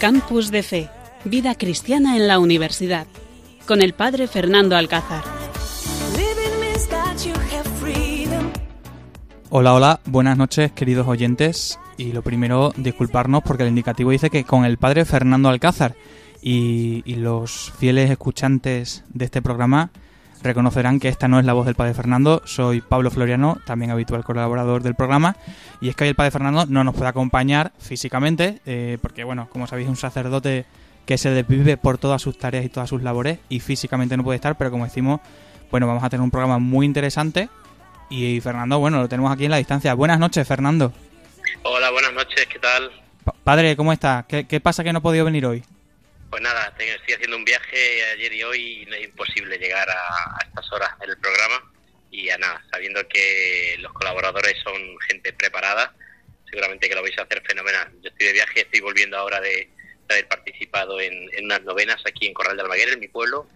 Campus de Fe, Vida Cristiana en la Universidad, con el Padre Fernando Alcázar. Hola, hola, buenas noches queridos oyentes. Y lo primero, disculparnos porque el indicativo dice que con el Padre Fernando Alcázar. Y, y los fieles escuchantes de este programa reconocerán que esta no es la voz del Padre Fernando. Soy Pablo Floriano, también habitual colaborador del programa. Y es que hoy el Padre Fernando no nos puede acompañar físicamente, eh, porque, bueno, como sabéis, es un sacerdote que se desvive por todas sus tareas y todas sus labores y físicamente no puede estar, pero como decimos, bueno, vamos a tener un programa muy interesante. Y Fernando, bueno, lo tenemos aquí en la distancia. Buenas noches, Fernando. Hola, buenas noches, ¿qué tal? padre, ¿cómo está? ¿Qué, ¿Qué pasa que no ha podido venir hoy? Pues nada, estoy haciendo un viaje ayer y hoy y no es imposible llegar a, estas horas en el programa. Y a nada, sabiendo que los colaboradores son gente preparada, seguramente que lo vais a hacer fenomenal. Yo estoy de viaje, estoy volviendo ahora de, haber participado en, unas novenas aquí en Corral de Almaguer, en mi pueblo,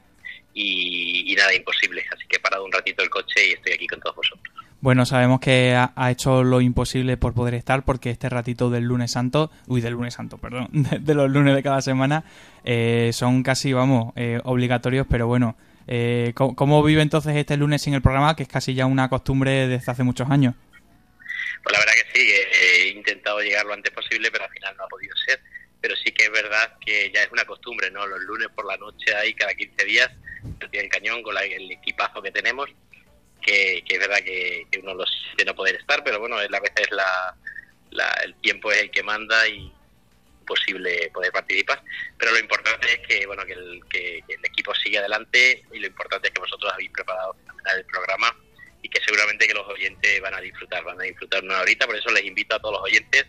y nada, imposible. Así que he parado un ratito el coche y estoy aquí con todos vosotros. Bueno, sabemos que ha, hecho lo imposible por poder estar porque este ratito del lunes santo, uy, del lunes santo, perdón, de, los lunes de cada semana, eh, son casi, vamos, eh, obligatorios, pero bueno, eh, ¿cómo, vive entonces este lunes sin el programa, que es casi ya una costumbre desde hace muchos años? Pues la verdad que sí, he intentado llegar lo antes posible, pero al final no ha podido ser. Pero sí que es verdad que ya es una costumbre, ¿no? Los lunes por la noche ahí cada 15 días, el cañón con el equipazo que tenemos que, es verdad que, uno lo siente no poder estar, pero bueno, a veces la, el tiempo es el que manda y posible poder participar. Pero lo importante es que bueno que el, que, el equipo sigue adelante y lo importante es que vosotros habéis preparado el programa y que seguramente que los oyentes van a disfrutar, van a disfrutar una horita. Por eso les invito a todos los oyentes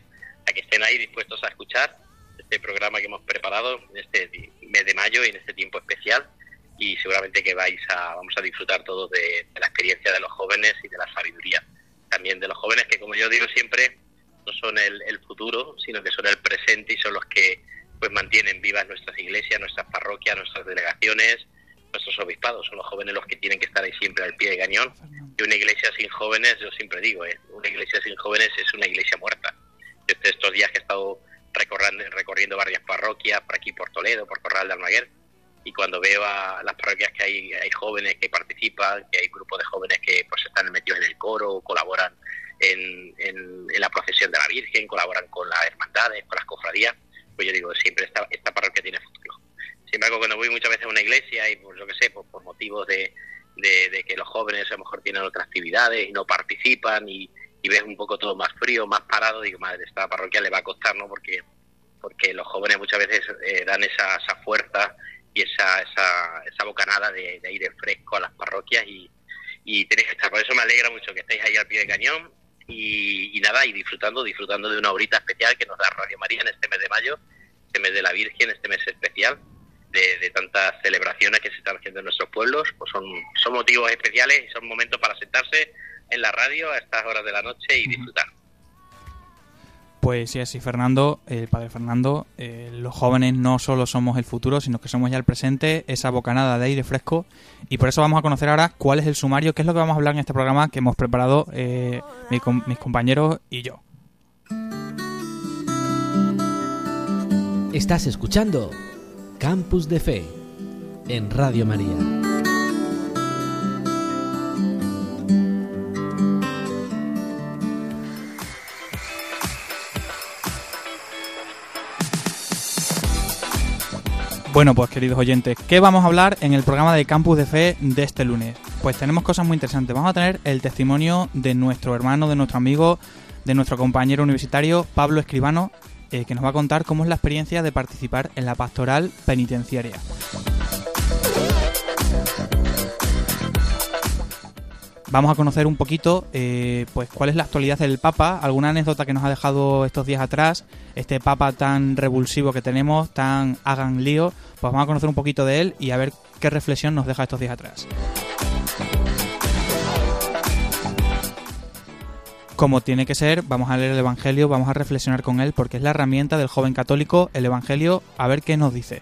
a que estén ahí dispuestos a escuchar este programa que hemos preparado en este mes de mayo y en este tiempo especial y seguramente que vais a, vamos a disfrutar todos de, la experiencia de los jóvenes y de la sabiduría también de los jóvenes que como yo digo siempre no son el, futuro sino que son el presente y son los que pues mantienen vivas nuestras iglesias, nuestras parroquias, nuestras delegaciones, nuestros obispados, son los jóvenes los que tienen que estar ahí siempre al pie de cañón y una iglesia sin jóvenes, yo siempre digo, ¿eh? una iglesia sin jóvenes es una iglesia muerta. Yo estos días que he estado recorriendo, recorriendo varias parroquias, por aquí por Toledo, por Corral de Almaguer, y cuando veo a las parroquias que hay, hay jóvenes que participan, que hay grupos de jóvenes que pues están metidos en el coro, colaboran en, en, la procesión de la Virgen, colaboran con las hermandades, con las cofradías, pues yo digo, siempre esta, esta parroquia tiene futuro. Sin embargo, cuando voy muchas veces a una iglesia y por lo que sé, por, por motivos de, de, que los jóvenes a lo mejor tienen otras actividades y no participan y, y ves un poco todo más frío, más parado, digo, madre, esta parroquia le va a costar, ¿no? Porque porque los jóvenes muchas veces eh, dan esa, esa fuerza y esa, esa, esa bocanada de, aire fresco a las parroquias y, y tenéis que estar. Por eso me alegra mucho que estéis ahí al pie del cañón y, nada, y disfrutando, disfrutando de una horita especial que nos da Radio María en este mes de mayo, este mes de la Virgen, este mes especial. De, tantas celebraciones que se están haciendo en nuestros pueblos, pues son, son motivos especiales y son momentos para sentarse en la radio a estas horas de la noche y disfrutar. Pues sí, así Fernando, el padre Fernando, eh, los jóvenes no solo somos el futuro, sino que somos ya el presente, esa bocanada de aire fresco. Y por eso vamos a conocer ahora cuál es el sumario, qué es lo que vamos a hablar en este programa que hemos preparado eh, mis compañeros y yo. Estás escuchando Campus de Fe en Radio María. Bueno, pues queridos oyentes, ¿qué vamos a hablar en el programa de Campus de Fe de este lunes? Pues tenemos cosas muy interesantes. Vamos a tener el testimonio de nuestro hermano, de nuestro amigo, de nuestro compañero universitario, Pablo Escribano, eh, que nos va a contar cómo es la experiencia de participar en la pastoral penitenciaria. Vamos a conocer un poquito eh, pues cuál es la actualidad del Papa, alguna anécdota que nos ha dejado estos días atrás, este Papa tan revulsivo que tenemos, tan hagan lío, pues vamos a conocer un poquito de él y a ver qué reflexión nos deja estos días atrás. Como tiene que ser, vamos a leer el Evangelio, vamos a reflexionar con él porque es la herramienta del joven católico, el Evangelio, a ver qué nos dice.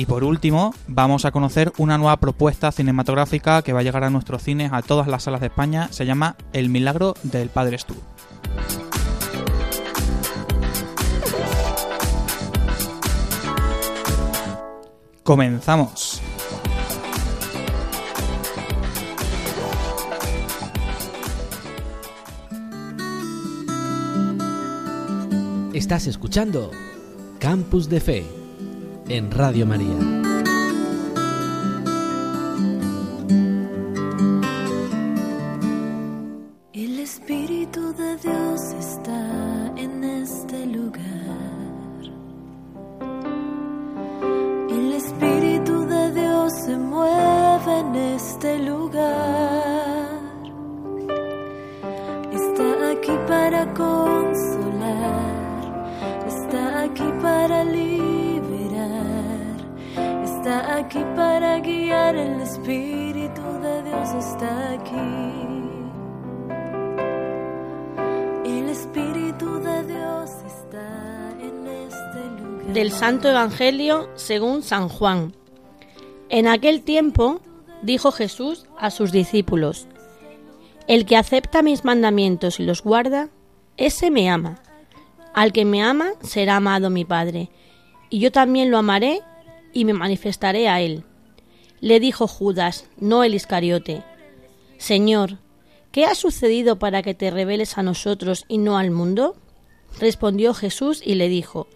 Y por último, vamos a conocer una nueva propuesta cinematográfica que va a llegar a nuestros cines, a todas las salas de España. Se llama El milagro del Padre Stu. Comenzamos. Estás escuchando Campus de Fe en Radio María. Santo Evangelio según San Juan. En aquel tiempo dijo Jesús a sus discípulos, El que acepta mis mandamientos y los guarda, ese me ama. Al que me ama será amado mi Padre, y yo también lo amaré y me manifestaré a él. Le dijo Judas, no el Iscariote, Señor, ¿qué ha sucedido para que te reveles a nosotros y no al mundo? Respondió Jesús y le dijo,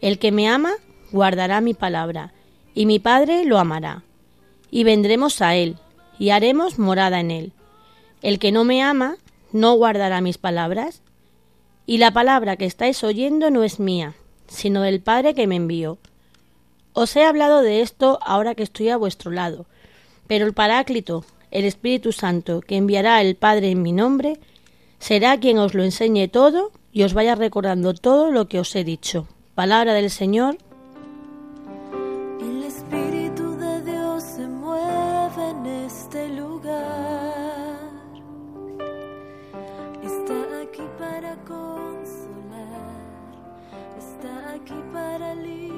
El que me ama guardará mi palabra, y mi Padre lo amará. Y vendremos a él, y haremos morada en él. El que no me ama no guardará mis palabras, y la palabra que estáis oyendo no es mía, sino del Padre que me envió. Os he hablado de esto ahora que estoy a vuestro lado, pero el Paráclito, el Espíritu Santo, que enviará el Padre en mi nombre, será quien os lo enseñe todo y os vaya recordando todo lo que os he dicho. Palabra del Señor. El Espíritu de Dios se mueve en este lugar. Está aquí para consolar. Está aquí para liberar.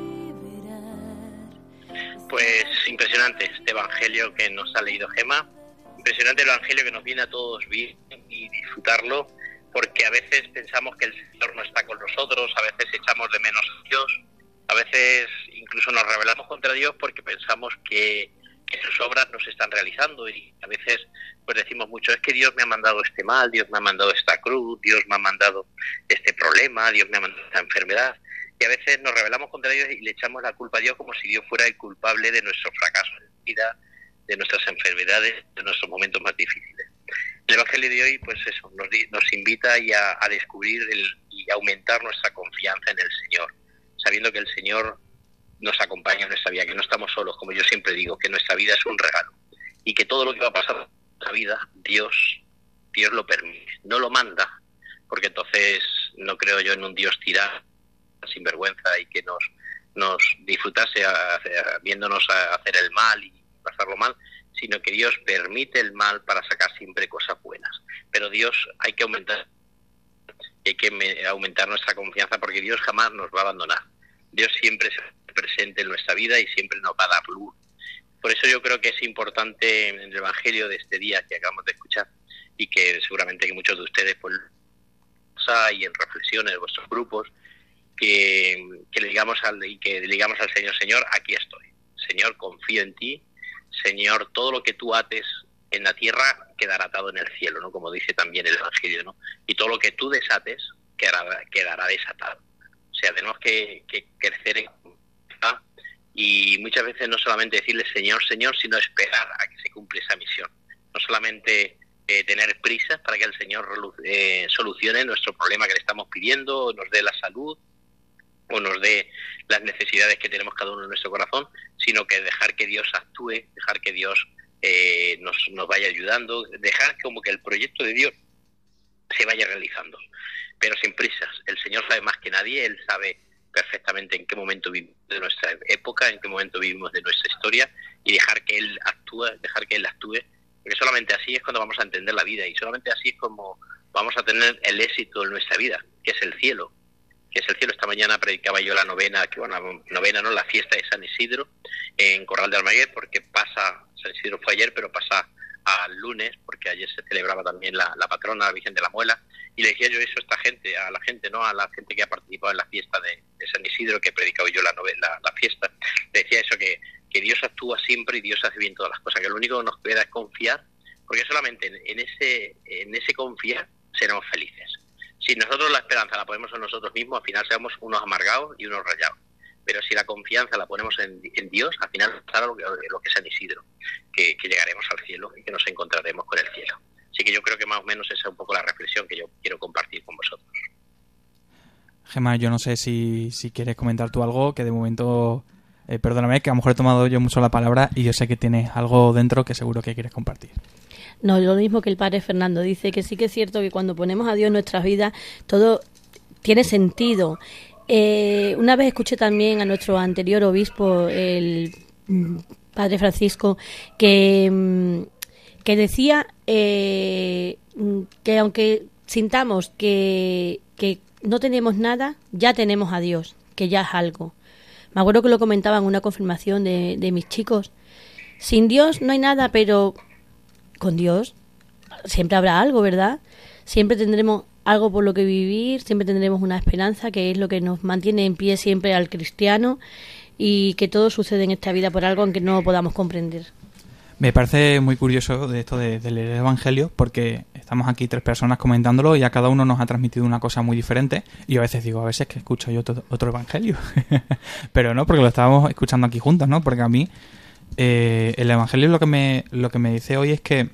Pues impresionante este evangelio que nos ha leído Gema, impresionante el evangelio que nos viene a todos bien y disfrutarlo, porque a veces pensamos que el Señor no está con nosotros, a veces echamos de menos a Dios, a veces incluso nos rebelamos contra Dios porque pensamos que, sus obras no se están realizando y a veces pues decimos mucho es que Dios me ha mandado este mal, Dios me ha mandado esta cruz, Dios me ha mandado este problema, Dios me ha mandado esta enfermedad y a veces nos rebelamos contra Dios y le echamos la culpa a Dios como si Dios fuera el culpable de nuestro fracaso en vida, de nuestras enfermedades, de nuestros momentos más difíciles. El Evangelio de hoy, pues eso, nos, nos invita y a, descubrir el- y aumentar nuestra confianza en el Señor, sabiendo que el Señor nos acompaña en nuestra vida, que no estamos solos, como yo siempre digo, que nuestra vida es un regalo y que todo lo que va a pasar en nuestra vida, Dios, Dios lo permite, no lo manda, porque entonces no creo yo en un Dios tirano, sin vergüenza y que nos, nos disfrutase a- viéndonos a hacer el mal y pasarlo mal, sino que Dios permite el mal para sacar siempre cosas buenas. Pero Dios hay que aumentar hay que me- aumentar nuestra confianza porque Dios jamás nos va a abandonar. Dios siempre se presente en nuestra vida y siempre nos va a dar luz. Por eso yo creo que es importante en el Evangelio de este día que acabamos de escuchar y que seguramente que muchos de ustedes pues y en reflexiones, vuestros grupos, que, que le digamos al y que le digamos al Señor, Señor, aquí estoy. Señor, confío en ti. Señor, todo lo que tú ates en la tierra quedará atado en el cielo, ¿no? Como dice también el Evangelio, ¿no? Y todo lo que tú desates quedará, quedará desatado. O sea, tenemos que, crecer en y muchas veces no solamente decirle Señor, Señor, sino esperar a que se cumpla esa misión. No solamente eh, tener prisas para que el Señor eh, solucione nuestro problema que le estamos pidiendo, nos dé la salud, o nos dé las necesidades que tenemos cada uno en nuestro corazón, sino que dejar que Dios actúe, dejar que Dios eh, nos, nos vaya ayudando, dejar como que el proyecto de Dios se vaya realizando, pero sin prisas. El Señor sabe más que nadie, Él sabe perfectamente en qué momento vivimos de nuestra época, en qué momento vivimos de nuestra historia, y dejar que Él actúe, dejar que Él actúe, porque solamente así es cuando vamos a entender la vida, y solamente así es como vamos a tener el éxito en nuestra vida, que es el cielo, que es el cielo. Esta mañana predicaba yo la novena, que bueno, novena, ¿no? La fiesta de San Isidro en Corral de Almaguer, porque pasa, San Isidro fue ayer, pero pasa al lunes, porque ayer se celebraba también la, la patrona, la Virgen de la Muela, y le decía yo eso a esta gente, a la gente, ¿no? A la gente que ha participado en la fiesta de, San Isidro, que he predicado yo la novela, la, fiesta, le decía eso que, que Dios actúa siempre y Dios hace bien todas las cosas, que lo único que nos queda es confiar, porque solamente en, ese, en ese confiar seremos felices. Si nosotros la esperanza la ponemos en nosotros mismos, al final seremos unos amargados y unos rayados. Pero si la confianza la ponemos en, Dios, al final pasará lo que, lo que es San Isidro, que, que llegaremos al cielo y que nos encontraremos con el cielo. Así que yo creo que más o menos esa es un poco la reflexión que yo quiero compartir con vosotros. Gemma, yo no sé si, si quieres comentar tú algo, que de momento, eh, perdóname, que a lo mejor he tomado yo mucho la palabra y yo sé que tienes algo dentro que seguro que quieres compartir. No, lo mismo que el padre Fernando dice, que sí que es cierto que cuando ponemos a Dios en nuestras vidas, todo tiene sentido. Eh, una vez escuché también a nuestro anterior obispo, el padre Francisco, que, mm, que decía eh, mm, que aunque sintamos que, que no tenemos nada, ya tenemos a Dios, que ya es algo. Me acuerdo que lo comentaba en una confirmación de, de mis chicos. Sin Dios no hay nada, pero con Dios siempre habrá algo, ¿verdad? Siempre tendremos algo por lo que vivir, siempre tendremos una esperanza que es lo que nos mantiene en pie siempre al cristiano y que todo sucede en esta vida por algo aunque no podamos comprender. Me parece muy curioso de esto de, leer el Evangelio porque estamos aquí tres personas comentándolo y a cada uno nos ha transmitido una cosa muy diferente y a veces digo, a veces que escucho yo otro, Evangelio. Pero no, porque lo estábamos escuchando aquí juntos, ¿no? Porque a mí eh, el Evangelio lo que, me, lo que me dice hoy es que,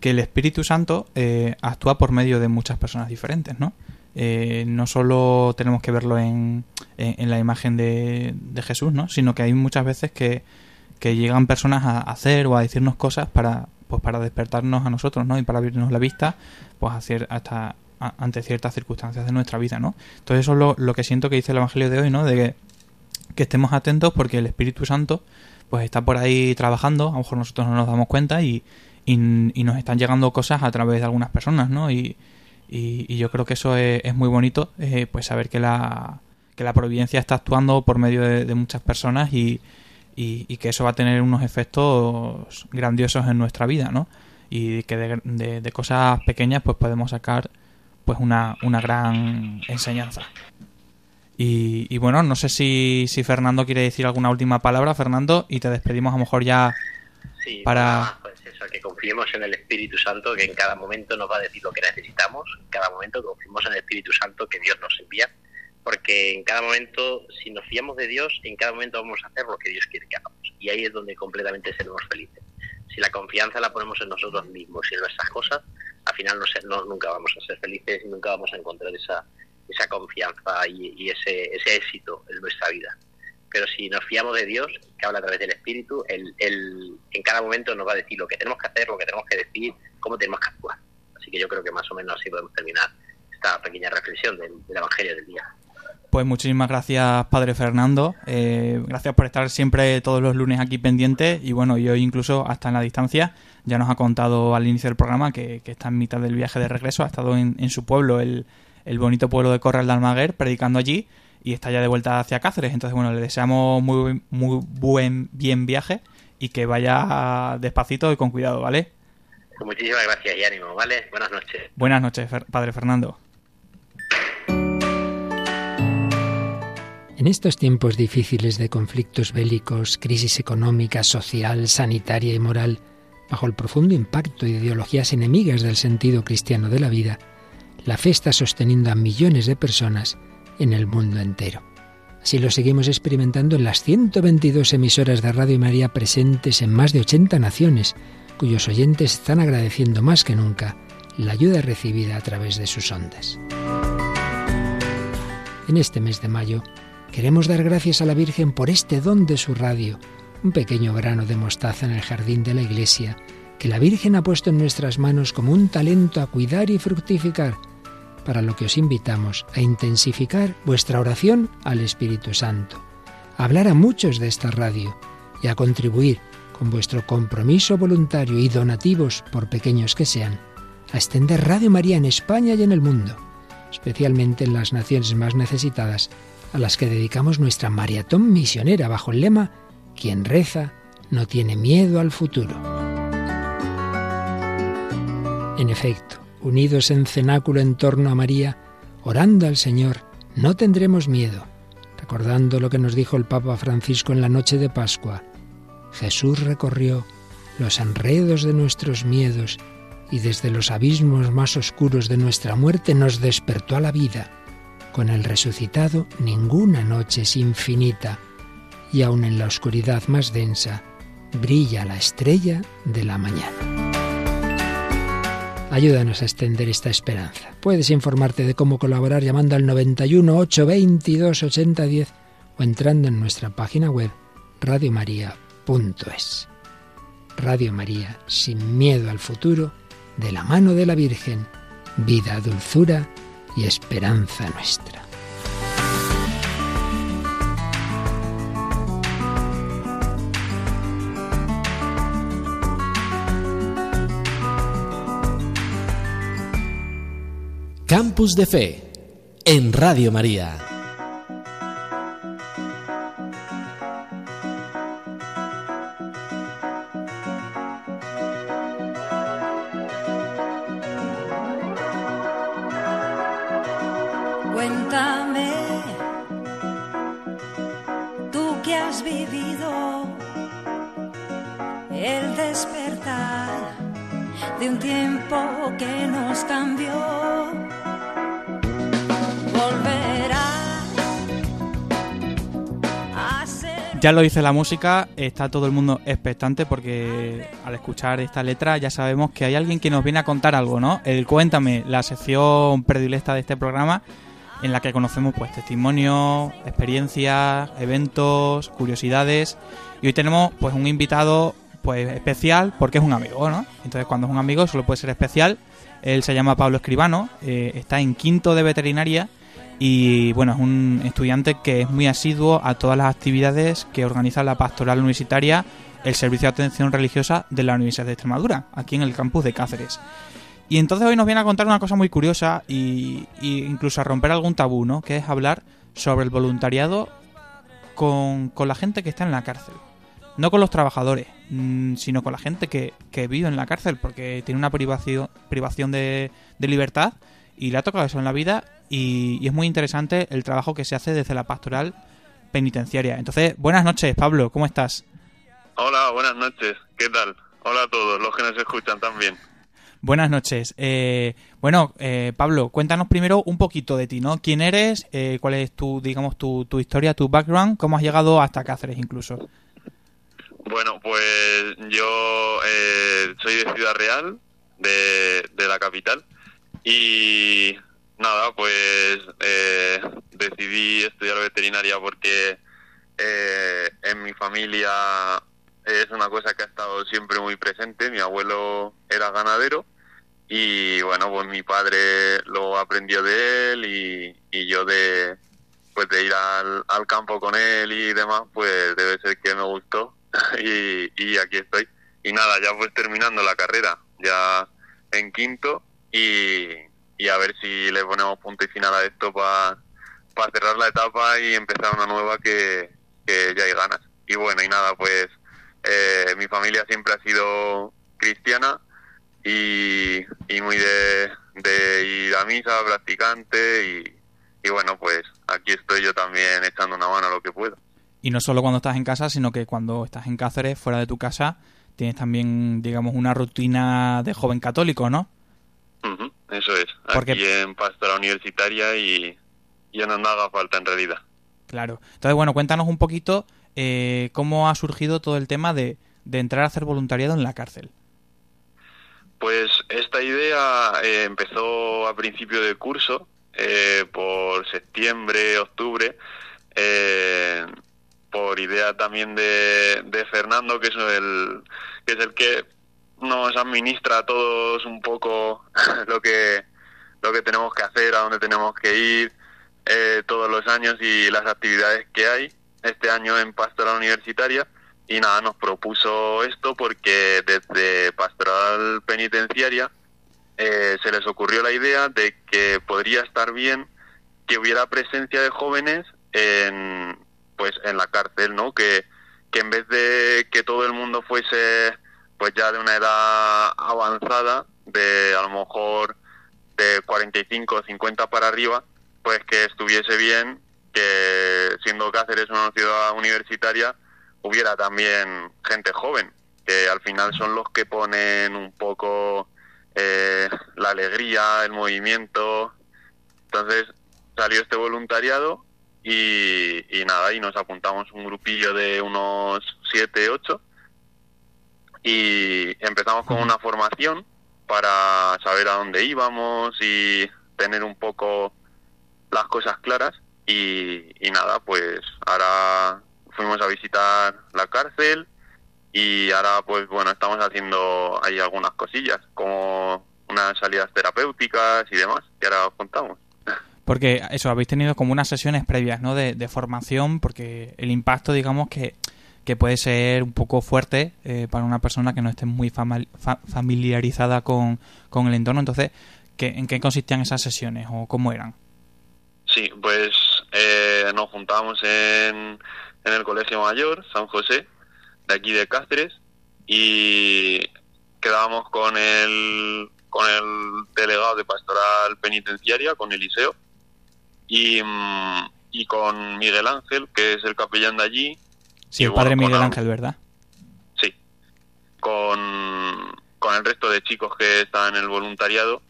que el Espíritu Santo eh, actúa por medio de muchas personas diferentes, ¿no? Eh, no solo tenemos que verlo en, en, la imagen de, de Jesús, ¿no? Sino que hay muchas veces que que llegan personas a hacer o a decirnos cosas para pues para despertarnos a nosotros, ¿no? Y para abrirnos la vista, pues hasta ante ciertas circunstancias de nuestra vida, ¿no? Entonces eso es lo, que siento que dice el Evangelio de hoy, ¿no? De que, estemos atentos porque el Espíritu Santo pues está por ahí trabajando, a lo mejor nosotros no nos damos cuenta y, y, nos están llegando cosas a través de algunas personas, ¿no? Y, y, yo creo que eso es, muy bonito, eh, pues saber que la, que la providencia está actuando por medio de muchas personas y, que eso va a tener unos efectos grandiosos en nuestra vida, ¿no? Y que de, cosas pequeñas pues podemos sacar pues una, una gran enseñanza. Y, bueno, no sé si, si Fernando quiere decir alguna última palabra, Fernando, y te despedimos a lo mejor ya sí, para... Pues eso, que confiemos en el Espíritu Santo, que en cada momento nos va a decir lo que necesitamos, en cada momento confiemos en el Espíritu Santo que Dios nos envía porque en cada momento, si nos fiamos de Dios, en cada momento vamos a hacer lo que Dios quiere que hagamos. Y ahí es donde completamente seremos felices. Si la confianza la ponemos en nosotros mismos y en nuestras cosas, al final no, nunca vamos a ser felices y nunca vamos a encontrar esa, esa confianza y, ese, ese éxito en nuestra vida. Pero si nos fiamos de Dios, que habla a través del Espíritu, él, en cada momento nos va a decir lo que tenemos que hacer, lo que tenemos que decir, cómo tenemos que actuar. Así que yo creo que más o menos así podemos terminar esta pequeña reflexión del Evangelio del día. Pues muchísimas gracias, Padre Fernando. Eh, gracias por estar siempre todos los lunes aquí pendiente y bueno, y hoy incluso hasta en la distancia. Ya nos ha contado al inicio del programa que, está en mitad del viaje de regreso. Ha estado en, su pueblo, el, bonito pueblo de Corral de Almaguer, predicando allí y está ya de vuelta hacia Cáceres. Entonces, bueno, le deseamos muy, muy buen bien viaje y que vaya despacito y con cuidado, ¿vale? Muchísimas gracias y ánimo, ¿vale? Buenas noches. Buenas noches, Padre Fernando. En estos tiempos difíciles de conflictos bélicos, crisis económica, social, sanitaria y moral, bajo el profundo impacto de ideologías enemigas del sentido cristiano de la vida, la fe está sosteniendo a millones de personas en el mundo entero. Así lo seguimos experimentando en las 122 emisoras de Radio María presentes en más de 80 naciones, cuyos oyentes están agradeciendo más que nunca la ayuda recibida a través de sus ondas. En este mes de mayo Queremos dar gracias a la Virgen por este don de su radio, un pequeño grano de mostaza en el jardín de la iglesia, que la Virgen ha puesto en nuestras manos como un talento a cuidar y fructificar, para lo que os invitamos a intensificar vuestra oración al Espíritu Santo, a hablar a muchos de esta radio y a contribuir con vuestro compromiso voluntario y donativos, por pequeños que sean, a extender Radio María en España y en el mundo, especialmente en las naciones más necesitadas a las que dedicamos nuestra maratón misionera bajo el lema Quien reza no tiene miedo al futuro. En efecto, unidos en cenáculo en torno a María, orando al Señor, no tendremos miedo, recordando lo que nos dijo el Papa Francisco en la noche de Pascua, Jesús recorrió los enredos de nuestros miedos y desde los abismos más oscuros de nuestra muerte nos despertó a la vida. Con el resucitado ninguna noche es infinita y aun en la oscuridad más densa brilla la estrella de la mañana. Ayúdanos a extender esta esperanza. Puedes informarte de cómo colaborar llamando al 91 822 8010 o entrando en nuestra página web radiomaria.es. Radio María, sin miedo al futuro, de la mano de la Virgen, vida, dulzura y esperanza nuestra. Campus de Fe en Radio María. Ya lo dice la música, está todo el mundo expectante porque al escuchar esta letra ya sabemos que hay alguien que nos viene a contar algo, ¿no? El Cuéntame, la sección predilecta de este programa en la que conocemos pues testimonios, experiencias, eventos, curiosidades y hoy tenemos pues un invitado pues especial porque es un amigo, ¿no? Entonces cuando es un amigo solo puede ser especial. Él se llama Pablo Escribano, eh, está en quinto de veterinaria y bueno, es un estudiante que es muy asiduo a todas las actividades que organiza la pastoral universitaria, el Servicio de Atención Religiosa de la Universidad de Extremadura, aquí en el campus de Cáceres. Y entonces hoy nos viene a contar una cosa muy curiosa y, y incluso a romper algún tabú, ¿no? Que es hablar sobre el voluntariado con, con la gente que está en la cárcel. No con los trabajadores, mm, sino con la gente que, que vive en la cárcel, porque tiene una privación, privación de, de libertad y le ha tocado eso en la vida y, y es muy interesante el trabajo que se hace desde la pastoral penitenciaria. Entonces, buenas noches, Pablo, ¿cómo estás? Hola, buenas noches. ¿Qué tal? Hola a todos los que nos escuchan también. Buenas noches. Eh, bueno, eh, Pablo, cuéntanos primero un poquito de ti, ¿no? ¿Quién eres? Eh, ¿Cuál es tu, digamos, tu, tu historia, tu background? ¿Cómo has llegado hasta Cáceres incluso? Bueno, pues yo eh, soy de Ciudad Real, de, de la capital, y nada, pues eh, decidí estudiar veterinaria porque eh, en mi familia es una cosa que ha estado siempre muy presente. Mi abuelo era ganadero y bueno, pues mi padre lo aprendió de él y, y yo de pues de ir al, al campo con él y demás, pues debe ser que me gustó y, y aquí estoy. Y nada, ya pues terminando la carrera, ya en quinto y, y a ver si le ponemos punto y final a esto para cerrar la etapa y empezar una nueva que, que ya hay ganas. Y bueno, y nada, pues eh, mi familia siempre ha sido cristiana y, y muy de, de ir a misa, practicante y, y bueno, pues aquí estoy yo también echando una mano a lo que puedo. Y no solo cuando estás en casa, sino que cuando estás en Cáceres, fuera de tu casa, tienes también, digamos, una rutina de joven católico, ¿no? Ujú, eso es, Porque- aquí en Pastoral Universitaria y ya no nos haga falta en realidad. Claro. Entonces, bueno, cuéntanos un poquito eh, cómo ha surgido todo el tema de, de entrar a hacer voluntariado en la cárcel. Pues esta idea eh, empezó a principio de curso, eh, por septiembre, octubre, eh, por idea también de, de Fernando, que es el que es el que nos administra a todos un poco lo que lo que tenemos que hacer, a dónde tenemos que ir eh, todos los años y las actividades que hay este año en Pastoral Universitaria. Y nada, nos propuso esto porque desde Pastoral Penitenciaria eh, se les ocurrió la idea de que podría estar bien que hubiera presencia de jóvenes en pues en la cárcel, ¿no? Que, que en vez de que todo el mundo fuese pues ya de una edad avanzada, de a lo mejor de 45 o 50 para arriba, pues que estuviese bien que siendo Cáceres una ciudad universitaria, hubiera también gente joven, que al final son los que ponen un poco eh, la alegría, el movimiento. Entonces salió este voluntariado y, y nada, y nos apuntamos un grupillo de unos 7, 8 y empezamos con una formación para saber a dónde íbamos y tener un poco las cosas claras y, y nada, pues ahora fuimos a visitar la cárcel y ahora pues bueno, estamos haciendo ahí algunas cosillas como unas salidas terapéuticas y demás que ahora os contamos. Porque eso, habéis tenido como unas sesiones previas, ¿no? De, de formación, porque el impacto, digamos, que, que puede ser un poco fuerte eh, para una persona que no esté muy fa- familiarizada con, con el entorno. Entonces, ¿qué, ¿en qué consistían esas sesiones o cómo eran? Sí, pues eh, nos juntábamos en, en el Colegio Mayor, San José, de aquí de Cáceres, y quedábamos con el, con el delegado de pastoral penitenciaria, con Eliseo, y, mm, y con Miguel Ángel, que es el capellán de allí, Sí, Y el padre bueno, Miguel Ángel, ¿verdad? Sí, con, con el resto de chicos que estaban en el voluntariado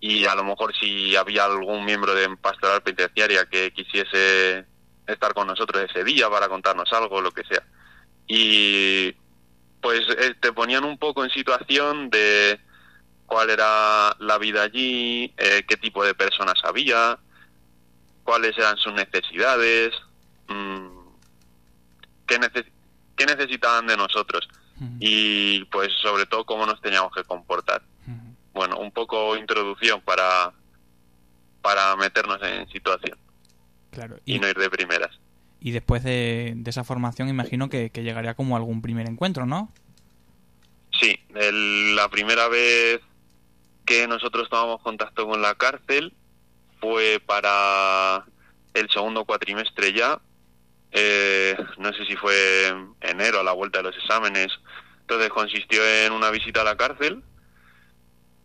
y a lo mejor si había algún miembro de pastoral penitenciaria que quisiese estar con nosotros ese día para contarnos algo, lo que sea. Y pues eh, te ponían un poco en situación de cuál era la vida allí, eh, qué tipo de personas había, cuáles eran sus necesidades, mm, qué, nece- qué necesitaban de nosotros y pues sobre todo cómo nos teníamos que comportar. Bueno, un poco introducción para, para meternos en situación Claro. y Y, no ir de primeras. y después de, de esa formación, imagino que, que llegaría como algún primer encuentro, ¿no? Sí, el- la primera vez que nosotros tomamos contacto con la cárcel fue para el segundo cuatrimestre ya. Eh, no sé si fue en enero a la vuelta de los exámenes. Entonces consistió en una visita a la cárcel,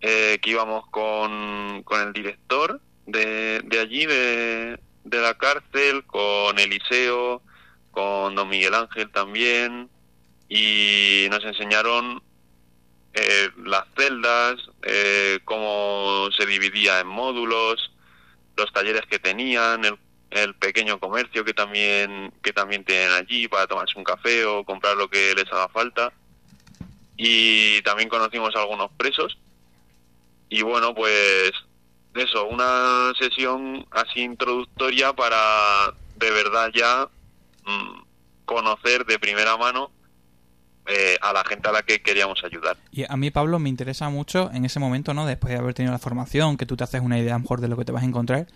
eh, que íbamos con, con el director de, de allí, de, de la cárcel, con Eliseo, con don Miguel Ángel también, y nos enseñaron eh, las celdas, eh, cómo se dividía en módulos, los talleres que tenían, el, el pequeño comercio que también que también tienen allí para tomarse un café o comprar lo que les haga falta. Y también conocimos a algunos presos. Y bueno, pues eso, una sesión así introductoria para de verdad ya mm, conocer de primera mano eh, a la gente a la que queríamos ayudar. Y a mí, Pablo, me interesa mucho en ese momento, ¿no? Después de haber tenido la formación, que tú te haces una idea mejor de lo que te vas a encontrar,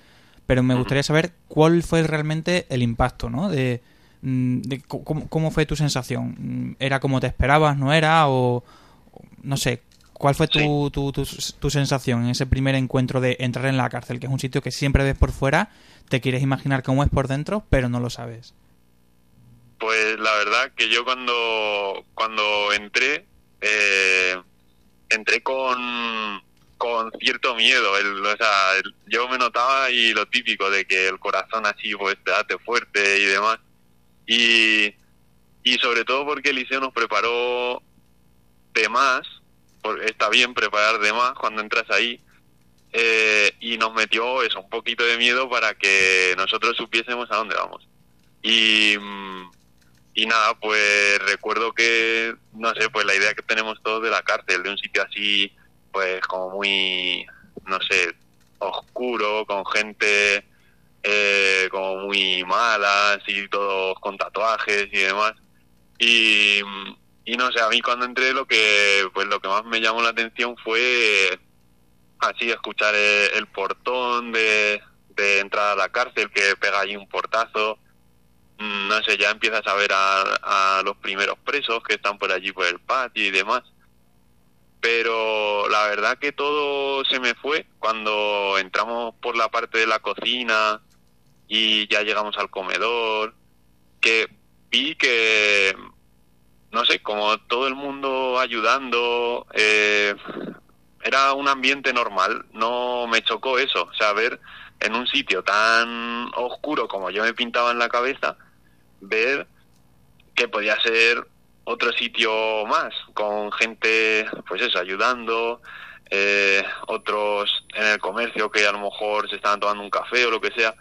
pero me gustaría saber cuál fue realmente el impacto, ¿no? De, mm, de cómo, cómo fue tu sensación. Mm, ¿Era como te esperabas, no era? O, o no sé, ¿cuál fue tu, tu, tu, tu sensación en ese primer encuentro de entrar en la cárcel, que es un sitio que siempre ves por fuera, te quieres imaginar cómo es por dentro, pero no lo sabes? Pues la verdad que yo cuando, cuando entré, eh, entré con, con cierto miedo. El, o sea, el- yo me notaba y lo típico de que el corazón así pues te date fuerte y demás. Y, y sobre todo porque Eliseo nos preparó de más, porque está bien preparar de más cuando entras ahí, eh, y nos metió eso, un poquito de miedo para que nosotros supiésemos a dónde vamos. Y, mm, y nada, pues recuerdo que, no sé, pues la idea que tenemos todos de la cárcel, de un sitio así, pues como muy, no sé, oscuro, con gente eh, como muy mala, así todos con tatuajes y demás. Y, no sé, a mí cuando entré lo que, pues lo que más me llamó la atención fue así escuchar el, el portón de, de entrada a la cárcel que pega allí un portazo Mm, no sé, ya empiezas a ver a, a los primeros presos que están por allí por el patio y demás. Pero la verdad que todo se me fue cuando entramos por la parte de la cocina y ya llegamos al comedor, que vi que, no sé, como todo el mundo ayudando, eh, era un ambiente normal, no me chocó eso, o sea, ver en un sitio tan oscuro como yo me pintaba en la cabeza, ver que podía ser otro sitio más, con gente, pues eso, ayudando, eh, otros en el comercio que a lo mejor se estaban tomando un café o lo que sea,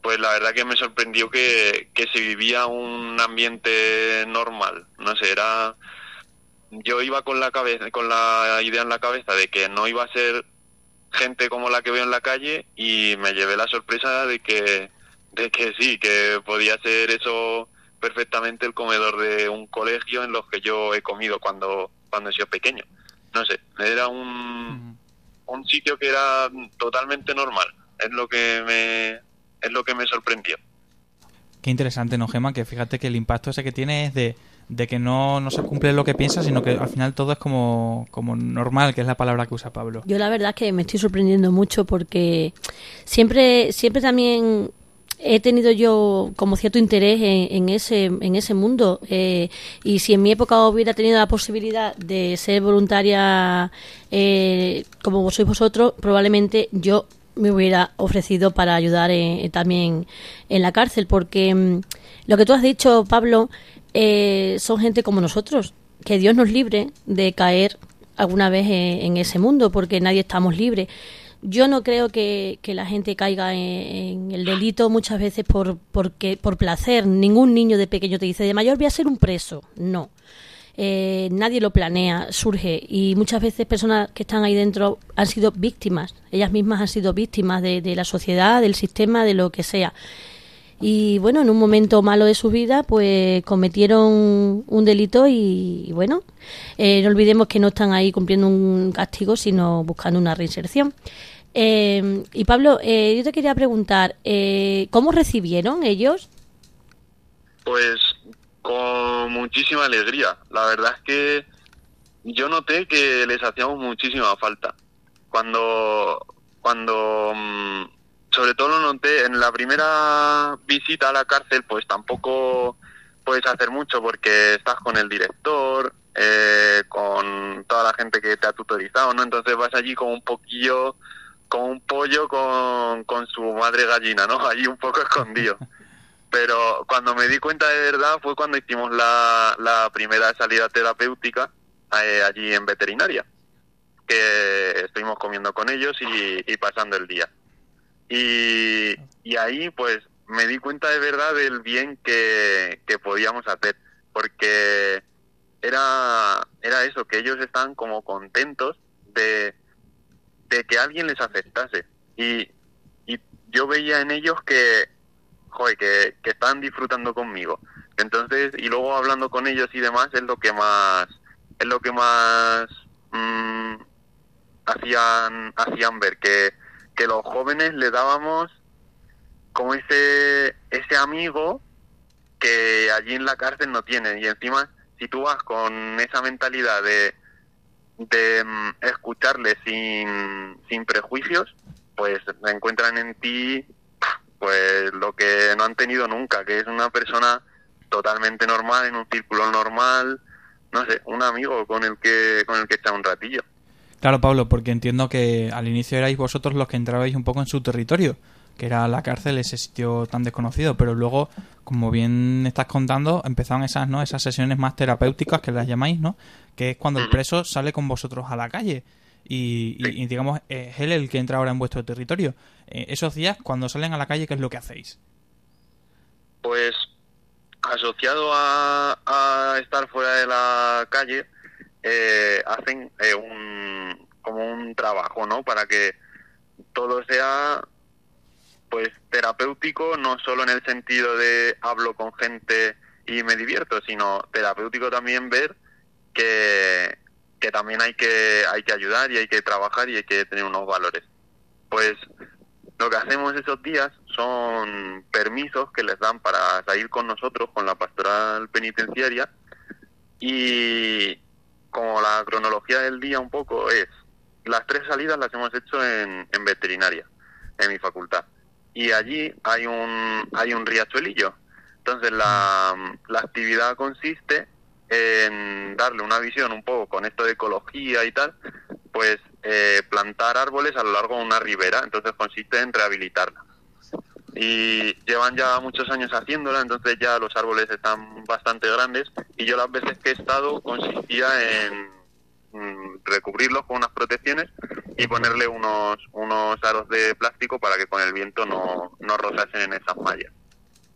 pues la verdad que me sorprendió que, que se vivía un ambiente normal, no sé, era yo iba con la cabeza con la idea en la cabeza de que no iba a ser gente como la que veo en la calle y me llevé la sorpresa de que de que sí que podía ser eso perfectamente el comedor de un colegio en los que yo he comido cuando cuando he sido pequeño. No sé era un un sitio que era totalmente normal es lo que me es lo que me sorprendió. Qué interesante no Gema que fíjate que el impacto ese que tiene es de de que no, no se cumple lo que piensa, sino que al final todo es como, como normal, que es la palabra que usa Pablo. Yo la verdad es que me estoy sorprendiendo mucho porque siempre, siempre también he tenido yo como cierto interés en, ese en ese mundo eh, y si en mi época hubiera tenido la posibilidad de ser voluntaria eh, como sois vosotros probablemente yo me hubiera ofrecido para ayudar eh, también en la cárcel porque mm, lo que tú has dicho Pablo eh, son gente como nosotros. Que Dios nos libre de caer alguna vez en, ese mundo, porque nadie estamos libres. Yo no creo que, la gente caiga en, el delito muchas veces por, por placer. Ningún niño de pequeño te dice, de mayor voy a ser un preso. No. Eh, nadie lo planea, surge y muchas veces personas que están ahí dentro han sido víctimas, ellas mismas han sido víctimas de, la sociedad, del sistema, de lo que sea y bueno, en un momento malo de su vida, pues cometieron un delito y, bueno, eh, no olvidemos que no están ahí cumpliendo un castigo, sino buscando una reinserción. Eh, y Pablo, eh, yo te quería preguntar, ¿cómo recibieron ellos? Pues con muchísima alegría. La verdad es que yo noté que les hacíamos muchísima falta. Cuando, cuando mm, sobre todo lo noté en la primera visita a la cárcel, pues tampoco puedes hacer mucho porque estás con el director, eh, con toda la gente que te ha tutorizado, ¿no? Entonces vas allí como un poquillo, como un pollo con, con su madre gallina, ¿no? Allí un poco escondido. Pero cuando me di cuenta de verdad fue cuando hicimos la, la primera salida terapéutica eh, allí en veterinaria, que estuvimos comiendo con ellos y, pasando el día. Y, y ahí pues me di cuenta de verdad del bien que, podíamos hacer, porque era, era eso, que ellos estaban como contentos de, de que alguien les aceptase. Y, y yo veía en ellos que, joder, que, que estaban disfrutando conmigo. Entonces, y luego hablando con ellos y demás, es lo que más, es lo que más mm, hacían, hacían ver, que, que los jóvenes le dábamos como ese, ese amigo que allí en la cárcel no tienen. Y encima, si tú vas con esa mentalidad de, de mm, escucharle sin, sin prejuicios, pues encuentran en ti pues lo que no han tenido nunca, que es una persona totalmente normal, en un círculo normal, no sé, un amigo con el que, con el que está un ratillo. Claro, Pablo, porque entiendo que al inicio erais vosotros los que entrabais un poco en su territorio, que era la cárcel, ese sitio tan desconocido, pero luego, como bien estás contando, empezaron esas, ¿no? Esas sesiones más terapéuticas que las llamáis, ¿no? Que es cuando el preso sale con vosotros a la calle. Y, digamos, es él el que entra ahora en vuestro territorio. Eh, esos días, cuando salen a la calle, ¿qué es lo que hacéis? Pues asociado a estar fuera de la calle, eh, hacen eh, un, como un trabajo, ¿no? Para que todo sea pues terapéutico, no solo en el sentido de hablo con gente y me divierto, sino terapéutico también ver que, que también hay que, hay que ayudar y hay que trabajar y hay que tener unos valores. Pues lo que hacemos esos días son permisos que les dan para salir con nosotros, con la pastoral penitenciaria, y, como la cronología del día un poco es, las tres salidas las hemos hecho en, en veterinaria, en mi facultad. Y allí hay un, hay un riachuelillo. Entonces la, la actividad consiste en darle una visión un poco con esto de ecología y tal, pues eh, plantar árboles a lo largo de una ribera, entonces consiste en rehabilitarla. y llevan ya muchos años haciéndola, entonces ya los árboles están bastante grandes y yo las veces que he estado consistía en recubrirlos con unas protecciones y ponerle unos, unos aros de plástico para que con el viento no, no rozasen en esas mallas.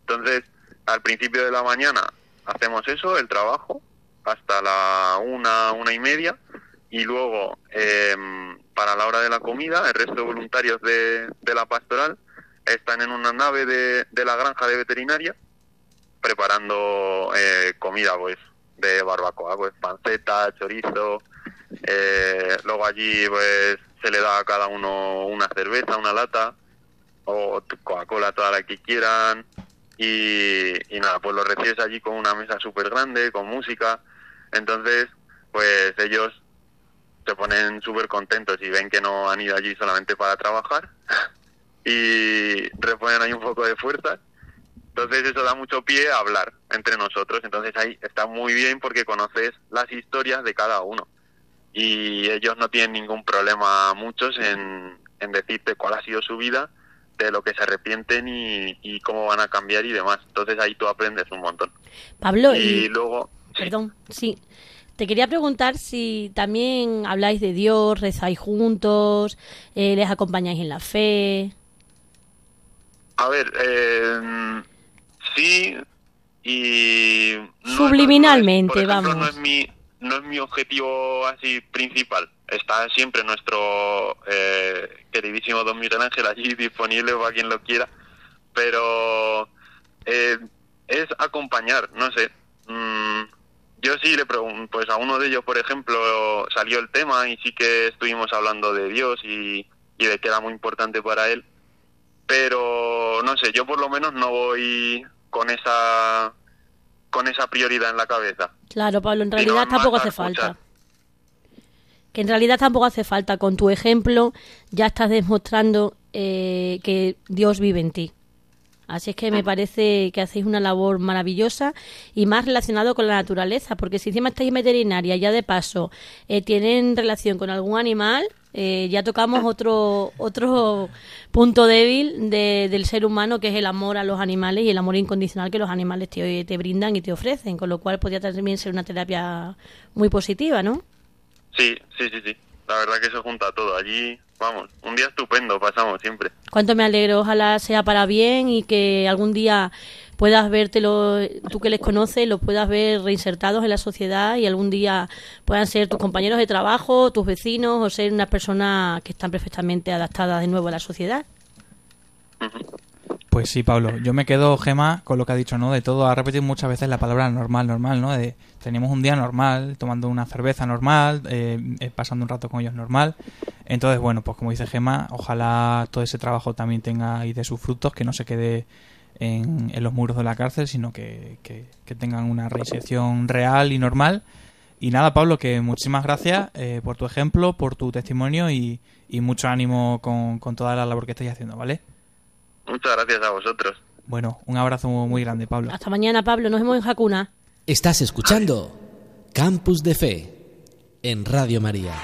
Entonces, al principio de la mañana hacemos eso, el trabajo, hasta la una, una y media, y luego em, para la hora de la comida, el resto de voluntarios de, de la pastoral están en una nave de, de la granja de veterinaria preparando eh, comida pues de barbacoa, pues panceta, chorizo, eh, luego allí pues se le da a cada uno una cerveza, una lata o Coca-Cola toda la que quieran y, y nada, pues los recibes allí con una mesa súper grande, con música, entonces pues ellos se ponen súper contentos y ven que no han ido allí solamente para trabajar y reponen ahí un poco de fuerza. Entonces eso da mucho pie a hablar entre nosotros. Entonces ahí está muy bien porque conoces las historias de cada uno. Y ellos no tienen ningún problema, muchos, en, en decirte cuál ha sido su vida, de lo que se arrepienten y, y cómo van a cambiar y demás. Entonces ahí tú aprendes un montón. Pablo, y, y- luego... Perdón, sí. Te quería preguntar si también habláis de Dios, rezáis juntos, eh, les acompañáis en la fe. A ver, eh, sí y... no- Subliminalmente, no es- por ejemplo, vamos. No es, mi, no es mi objetivo así principal. Está siempre nuestro eh, queridísimo Don Miguel Ángel allí disponible para quien lo quiera. Pero eh, es acompañar, no sé. Mm, yo sí le pregunto, pues a uno de ellos, por ejemplo, salió el tema y sí que estuvimos hablando de Dios y, y de que era muy importante para él pero no sé, yo por lo menos no voy con esa con esa prioridad en la cabeza. Claro, Pablo, en realidad tampoco hace escuchar. falta. Que en realidad tampoco hace falta. Con tu ejemplo ya estás demostrando eh, que Dios vive en ti. Así es que me parece que hacéis una labor maravillosa y más relacionado con la naturaleza, porque si encima estáis veterinaria, ya de paso eh, tienen relación con algún animal, eh, ya tocamos otro otro punto débil de- del ser humano, que es el amor a los animales y el amor incondicional que los animales te, te brindan y te ofrecen, con lo cual podría también ser una terapia muy positiva, ¿no? Sí, sí, sí, sí. La verdad que se junta todo. Allí, vamos, un día estupendo pasamos siempre. Cuánto me alegro, ojalá sea para bien y que algún día puedas vértelo, tú que les conoces, los puedas ver reinsertados en la sociedad y algún día puedan ser tus compañeros de trabajo, tus vecinos o ser unas personas que están perfectamente adaptadas de nuevo a la sociedad. Pues sí, Pablo. Yo me quedo, Gema, con lo que ha dicho, ¿no? De todo. Ha repetido muchas veces la palabra normal, normal, ¿no? De tenemos un día normal, tomando una cerveza normal, eh, eh, pasando un rato con ellos normal. Entonces, bueno, pues como dice Gema, ojalá todo ese trabajo también tenga y de sus frutos, que no se quede en, en los muros de la cárcel, sino que, que- que tengan una reinserción real y normal. Y nada, Pablo, que muchísimas gracias eh, por tu ejemplo, por tu testimonio y, y mucho ánimo con, con toda la labor que estáis haciendo, ¿vale? Muchas gracias a vosotros. Bueno, un abrazo muy grande, Pablo. Hasta mañana, Pablo. Nos vemos en Hakuna. Estás escuchando Campus de Fe en Radio María.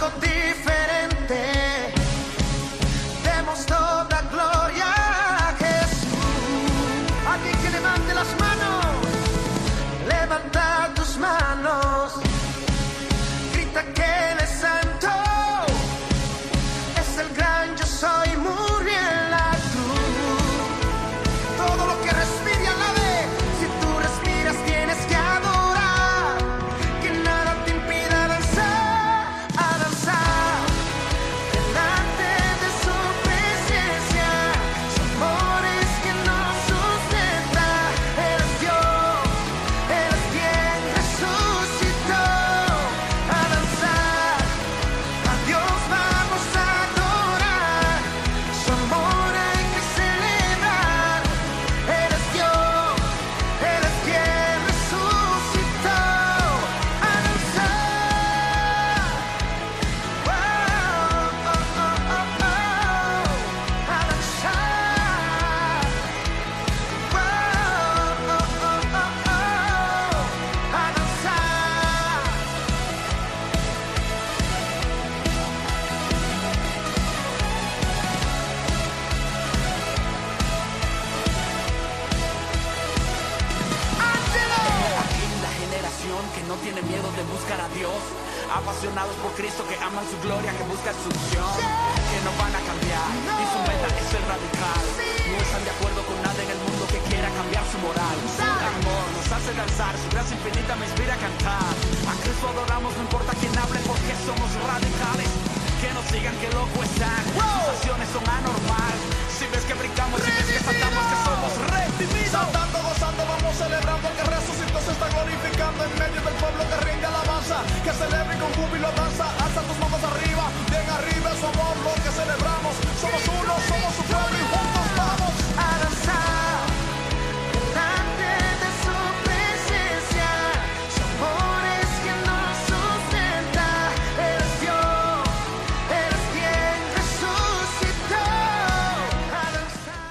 algo diferente. Que loco están, sus acciones son anormal. Si ves que brincamos, si ves que saltamos, que somos redimidos. Saltando, gozando, vamos celebrando que resucitó, se está glorificando en medio del pueblo que rinde alabanza. Que celebre con júbilo danza, alza tus manos arriba, bien arriba es su amor, lo que celebramos. Somos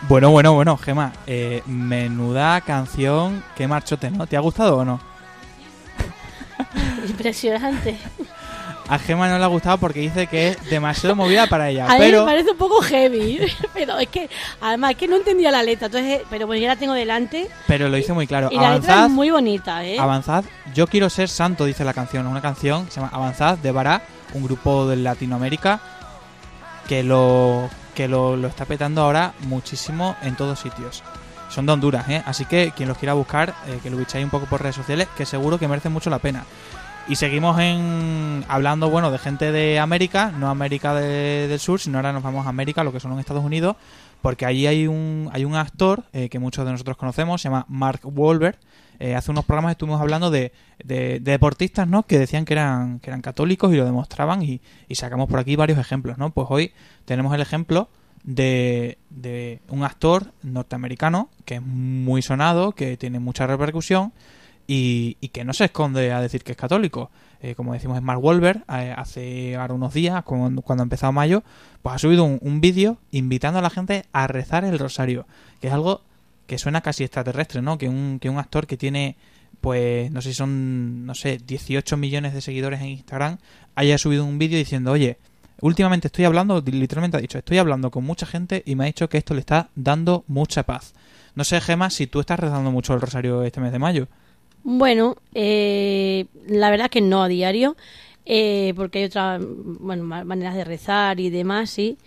Bueno, bueno, bueno, Gema, eh, menuda canción, qué marchote, ¿no? ¿Te ha gustado o no? Impresionante. A Gema no le ha gustado porque dice que es demasiado movida para ella. A mí pero me parece un poco heavy, pero es que además es que no entendía la letra, entonces, pero bueno, ya la tengo delante pero lo dice muy claro. y la letra Avanzad, es muy bonita, ¿eh? avanzad. Yo quiero ser santo, dice la canción. Una canción que se llama Avanzad de Bará, un grupo de Latinoamérica que lo que lo, está petando ahora muchísimo en todos sitios. Son de Honduras, ¿eh? Así que quien los quiera buscar, eh, que lo bicháis un poco por redes sociales, que seguro que merece mucho la pena. Y seguimos en hablando, bueno, de gente de América, no América de- del Sur, sino ahora nos vamos a América, lo que son en Estados Unidos, porque allí hay un, hay un actor eh, que muchos de nosotros conocemos, se llama Mark Wahlberg. Eh, hace unos programas estuvimos hablando de, de- de deportistas, ¿no? Que decían que eran, que eran católicos y lo demostraban y, sacamos por aquí varios ejemplos, ¿no? Pues hoy tenemos el ejemplo de, de un actor norteamericano que es muy sonado, que tiene mucha repercusión y, que no se esconde a decir que es católico. Eh, como decimos Mark Wahlberg, eh, hace ahora unos días, cuando, cuando ha empezado mayo, pues ha subido un, un vídeo invitando a la gente a rezar el rosario, que es algo que suena casi extraterrestre, ¿no? Que un, que un actor que tiene, pues, no sé si son, no sé, 18 millones de seguidores en Instagram, haya subido un vídeo diciendo, oye, últimamente estoy hablando, literalmente ha dicho, estoy hablando con mucha gente y me ha dicho que esto le está dando mucha paz. No sé, Gema, si tú estás rezando mucho el rosario este mes de mayo. Bueno, eh, la verdad que no a diario, eh, porque hay otras bueno, ma- maneras de rezar y demás, sí,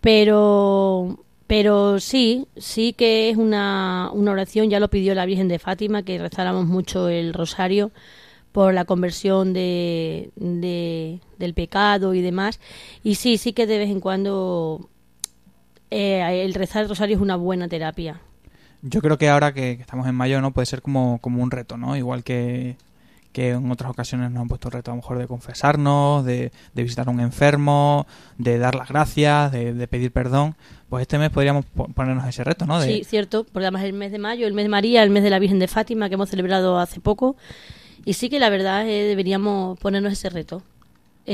pero, pero sí, sí que es una, una oración, ya lo pidió la Virgen de Fátima, que rezáramos mucho el rosario por la conversión de, de- del pecado y demás, y sí, sí que de vez en cuando eh, el rezar el rosario es una buena terapia. Yo creo que ahora que, que estamos en mayo, ¿no? Puede ser como, como un reto, ¿no? Igual que, que en otras ocasiones nos han puesto el reto a lo mejor de confesarnos, de, de visitar a un enfermo, de dar las gracias, de, de pedir perdón. Pues este mes podríamos po- ponernos ese reto, ¿no? De, Sí, cierto, porque además el mes de mayo, el mes de María, el mes de la Virgen de Fátima que hemos celebrado hace poco. Y sí que la verdad eh, deberíamos ponernos ese reto.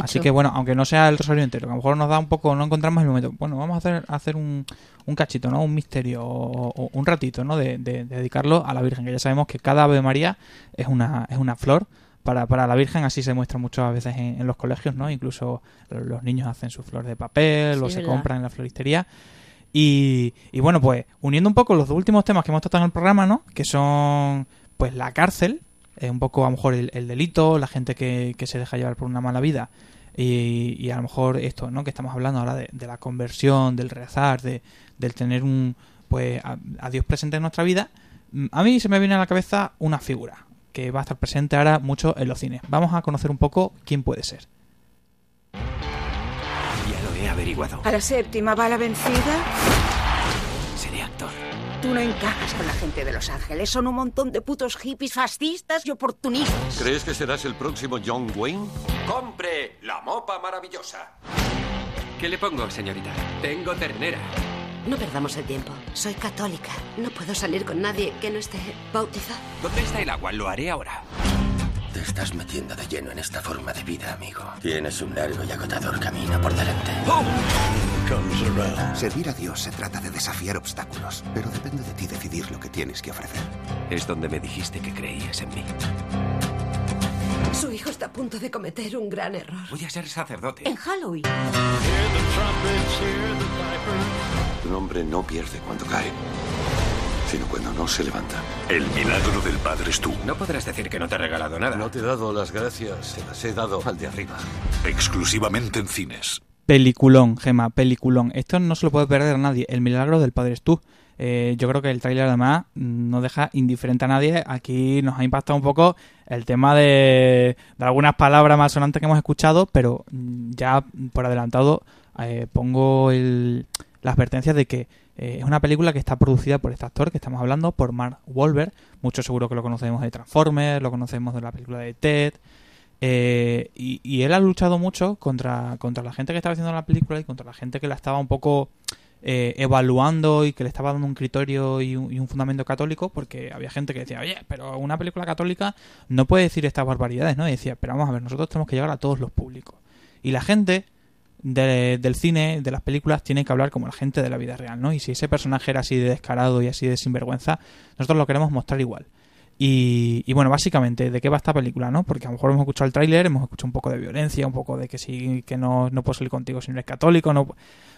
Así que bueno, aunque no sea el rosario entero, que a lo mejor nos da un poco, no encontramos el momento. Bueno, vamos a hacer, a hacer un, un cachito, ¿no? Un misterio o, o un ratito, ¿no? De, de- de dedicarlo a la Virgen, que ya sabemos que cada Ave María es una, es una flor para, para la Virgen, así se muestra muchas veces en, en los colegios, ¿no? Incluso los niños hacen su flor de papel Sí, o se verdad. compran en la floristería. Y, y bueno, pues uniendo un poco los dos últimos temas que hemos tratado en el programa, ¿no? Que son, pues, la cárcel, eh, un poco a lo mejor el, el delito, la gente que, que se deja llevar por una mala vida. Y, y a lo mejor esto, ¿no? Que estamos hablando ahora de, de la conversión, del rezar, de, del tener un, pues, a, a Dios presente en nuestra vida. Mm, A mí se me viene a la cabeza una figura que va a estar presente ahora mucho en los cines. Vamos a conocer un poco quién puede ser. Ya lo he averiguado. ¿A la séptima va la vencida? Tú no encajas con la gente de Los Ángeles. Son un montón de putos hippies fascistas y oportunistas. ¿Crees que serás el próximo John Wayne? Compre la mopa maravillosa. ¿Qué le pongo, señorita? Tengo ternera. No perdamos el tiempo. Soy católica. No puedo salir con nadie que no esté bautizado. ¿Dónde está el agua? Lo haré ahora. Te estás metiendo de lleno en esta forma de vida, amigo. Tienes un largo y agotador camino por delante. Servir a Dios se trata de desafiar obstáculos, pero depende de ti decidir lo que tienes que ofrecer. Es donde me dijiste que creías en mí. Su hijo está a punto de cometer un gran error. Voy a ser sacerdote. En Halloween. Un hombre no pierde cuando cae, sino cuando no se levanta. El milagro del padre es tú. No podrás decir que no te he regalado nada. No te he dado las gracias, se las he dado al de arriba. Exclusivamente en cines. Peliculón, Gema, peliculón. Esto no se lo puede perder a nadie. El milagro del Padre es tú. Eh, yo creo que el tráiler además no deja indiferente a nadie. Aquí nos ha impactado un poco el tema de, de algunas palabras más sonantes que hemos escuchado, pero ya por adelantado eh, pongo el, la advertencia de que eh, es una película que está producida por este actor que estamos hablando, por Mark Wahlberg. Muchos seguro que lo conocemos de Transformers, lo conocemos de la película de Ted. Eh, y, y él ha luchado mucho contra, contra la gente que estaba haciendo la película y contra la gente que la estaba un poco eh, evaluando y que le estaba dando un criterio y un, y un fundamento católico, porque había gente que decía, oye, pero una película católica no puede decir estas barbaridades, ¿no? Y decía, pero vamos a ver, nosotros tenemos que llegar a todos los públicos. Y la gente de- del cine, de las películas, tiene que hablar como la gente de la vida real, ¿no? Y si ese personaje era así de descarado y así de sinvergüenza, nosotros lo queremos mostrar igual. Y, y bueno, básicamente, ¿de qué va esta película, no? Porque a lo mejor hemos escuchado el tráiler, hemos escuchado un poco de violencia, un poco de que sí, que no, no puedo salir contigo si no eres católico, no...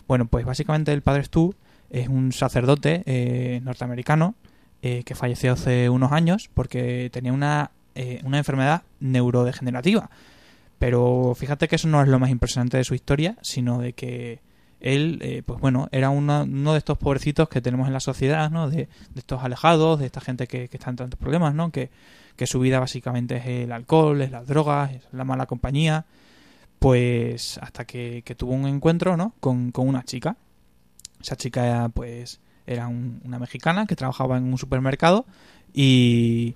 Bueno, pues básicamente el padre Stu es un sacerdote eh, norteamericano eh, que falleció hace unos años porque tenía una, eh, una enfermedad neurodegenerativa. Pero fíjate que eso no es lo más impresionante de su historia, sino de que él, eh, pues bueno, era uno, uno de estos pobrecitos que tenemos en la sociedad, ¿no? De, de estos alejados, de esta gente que, que está en tantos problemas, ¿no? Que, que su vida básicamente es el alcohol, es las drogas, es la mala compañía. Pues hasta que, que tuvo un encuentro, ¿no? Con, con una chica. Esa chica, pues, era un- una mexicana que trabajaba en un supermercado y,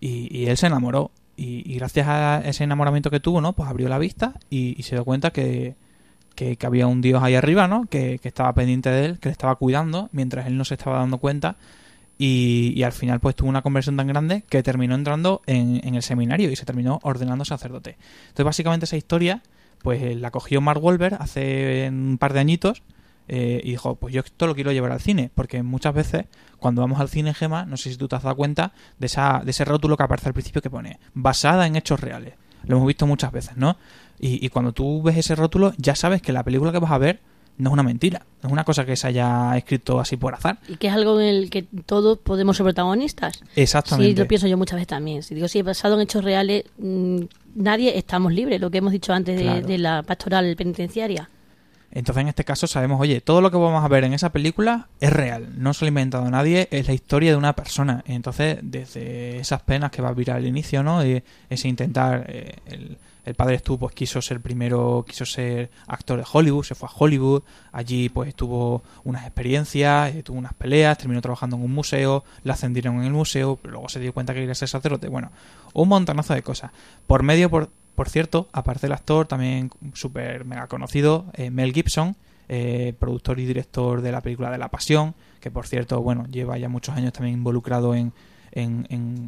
y, y él se enamoró. Y, y gracias a ese enamoramiento que tuvo, ¿no? Pues abrió la vista y, y se dio cuenta que, que, que había un dios ahí arriba, ¿no? Que, que estaba pendiente de él, que le estaba cuidando, mientras él no se estaba dando cuenta. Y, y al final pues tuvo una conversión tan grande que terminó entrando en, en el seminario y se terminó ordenando sacerdote. Entonces básicamente esa historia pues eh, la cogió Mark Wahlberg hace un par de añitos eh, y dijo, pues yo esto lo quiero llevar al cine, porque muchas veces cuando vamos al cine Gema, no sé si tú te has dado cuenta de, esa, de ese rótulo que aparece al principio que pone basada en hechos reales. Lo hemos visto muchas veces, ¿no? Y, y cuando tú ves ese rótulo ya sabes que la película que vas a ver no es una mentira, no es una cosa que se haya escrito así por azar. Y que es algo en el que todos podemos ser protagonistas. Exactamente. Sí, lo pienso yo muchas veces también. Si digo, si es basado en hechos reales, mm, nadie estamos libres, lo que hemos dicho antes de la pastoral penitenciaria. Entonces en este caso sabemos, oye, todo lo que vamos a ver en esa película es real, no se lo ha inventado nadie, es la historia de una persona. Entonces, desde esas penas que va a vir al inicio, ¿no? Ese intentar, eh, el, padre Stu pues quiso ser primero, quiso ser actor de Hollywood, se fue a Hollywood, allí pues tuvo unas experiencias, eh, tuvo unas peleas, terminó trabajando en un museo, le ascendieron en el museo, pero luego se dio cuenta que quería ser sacerdote, bueno, un montonazo de cosas. Por medio, por, por cierto, aparte del actor, también súper mega conocido, eh, Mel Gibson, eh, productor y director de la película de La Pasión, que por cierto, bueno, lleva ya muchos años también involucrado en, en,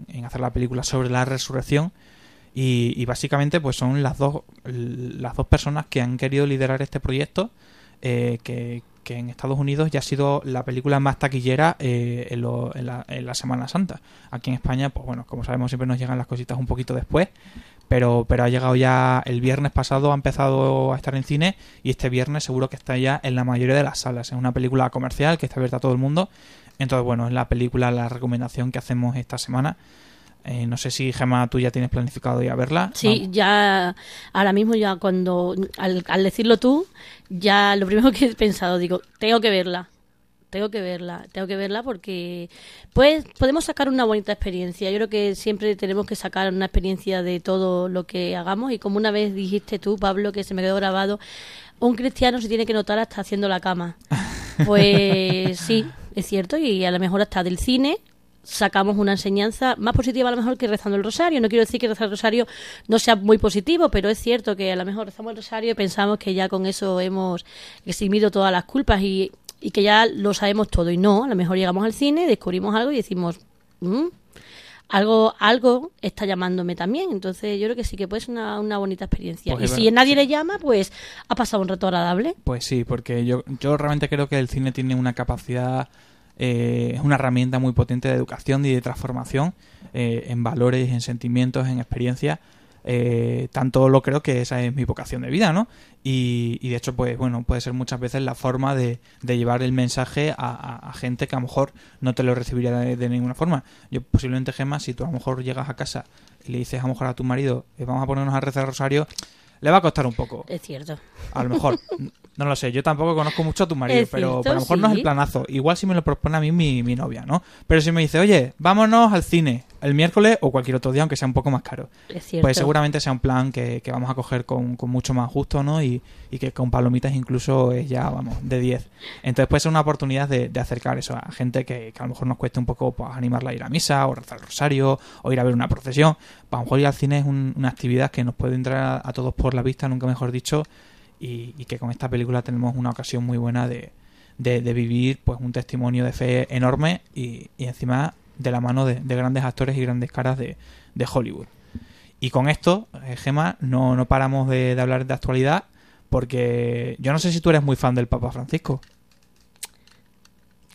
en- hacer la película sobre la resurrección. Y, y básicamente, pues son las dos, las dos personas que han querido liderar este proyecto, eh, que, que en Estados Unidos ya ha sido la película más taquillera eh, en, lo- la, en la Semana Santa. Aquí en España, pues bueno, como sabemos, siempre nos llegan las cositas un poquito después, pero, pero ha llegado ya el viernes pasado, ha empezado a estar en cine y este viernes seguro que está ya en la mayoría de las salas. Es una película comercial que está abierta a todo el mundo. Entonces, bueno, es la película, la recomendación que hacemos esta semana. Eh, no sé si, Gemma, tú ya tienes planificado ir a verla. Sí, ya ahora mismo ya cuando al, al decirlo tú, ya lo primero que he pensado, digo, tengo que verla. Tengo que verla, tengo que verla porque pues podemos sacar una bonita experiencia. Yo creo que siempre tenemos que sacar una experiencia de todo lo que hagamos y como una vez dijiste tú, Pablo, que se me quedó grabado, un cristiano se tiene que notar hasta haciendo la cama. Pues sí, es cierto y a lo mejor hasta del cine sacamos una enseñanza más positiva a lo mejor que rezando el rosario. No quiero decir que rezar el rosario no sea muy positivo, pero es cierto que a lo mejor rezamos el rosario y pensamos que ya con eso hemos eximido todas las culpas y, y que ya lo sabemos todo. Y no, a lo mejor llegamos al cine, descubrimos algo y decimos, "Mm, algo, algo está llamándome también. Entonces yo creo que sí que puede ser una, una bonita experiencia. Pues y si nadie le llama, pues ha pasado un rato agradable. Pues sí, porque yo, yo realmente creo que el cine tiene una capacidad, eh, es una herramienta muy potente de educación y de transformación eh, en valores, en sentimientos, en experiencias. Eh, tanto lo creo que esa es mi vocación de vida, ¿no? Y, y de hecho, pues bueno, puede ser muchas veces la forma de, de llevar el mensaje a, a- a gente que a lo mejor no te lo recibiría de, de ninguna forma. Yo posiblemente, Gemma, si tú a lo mejor llegas a casa y le dices a lo mejor a tu marido, "Eh, vamos a ponernos a rezar el rosario, le va a costar un poco. Es cierto. A lo mejor. No lo sé, yo tampoco conozco mucho a tu marido, Es pero, cierto, a lo mejor no es el planazo. Igual si me lo propone a mí mi, mi novia, ¿no? Pero si me dice, oye, vámonos al cine el miércoles o cualquier otro día, aunque sea un poco más caro. Pues seguramente sea un plan que, que vamos a coger con, con mucho más gusto, ¿no? Y, y que con palomitas incluso es ya, vamos, de 10. Entonces puede ser una oportunidad de, de acercar eso a gente que, que a lo mejor nos cueste un poco pues, animarla a ir a misa o rezar el rosario o ir a ver una procesión. Pues, a lo mejor ir al cine es un- una actividad que nos puede entrar a, a todos por la vista, nunca mejor dicho, y, y que con esta película tenemos una ocasión muy buena de, de, de vivir pues un testimonio de fe enorme y, y encima de la mano de, de grandes actores y grandes caras de, de Hollywood. Y con esto, eh, Gema, no, no paramos de, de hablar de actualidad porque yo no sé si tú eres muy fan del Papa Francisco.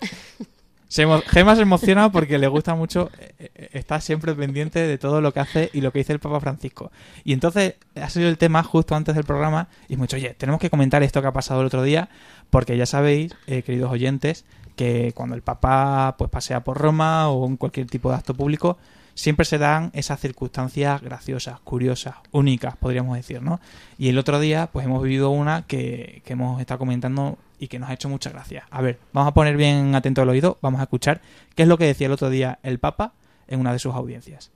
Se Gema se emociona porque le gusta mucho, eh, eh, está siempre pendiente de todo lo que hace y lo que dice el Papa Francisco. Y entonces ha sido el tema justo antes del programa y hemos dicho, oye, tenemos que comentar esto que ha pasado el otro día porque ya sabéis, eh, queridos oyentes, que cuando el Papa pues pasea por Roma o en cualquier tipo de acto público, siempre se dan esas circunstancias graciosas, curiosas, únicas, podríamos decir, ¿no? Y el otro día, pues hemos vivido una que, que hemos estado comentando y que nos ha hecho mucha gracia. A ver, vamos a poner bien atento el oído, vamos a escuchar qué es lo que decía el otro día el Papa en una de sus audiencias.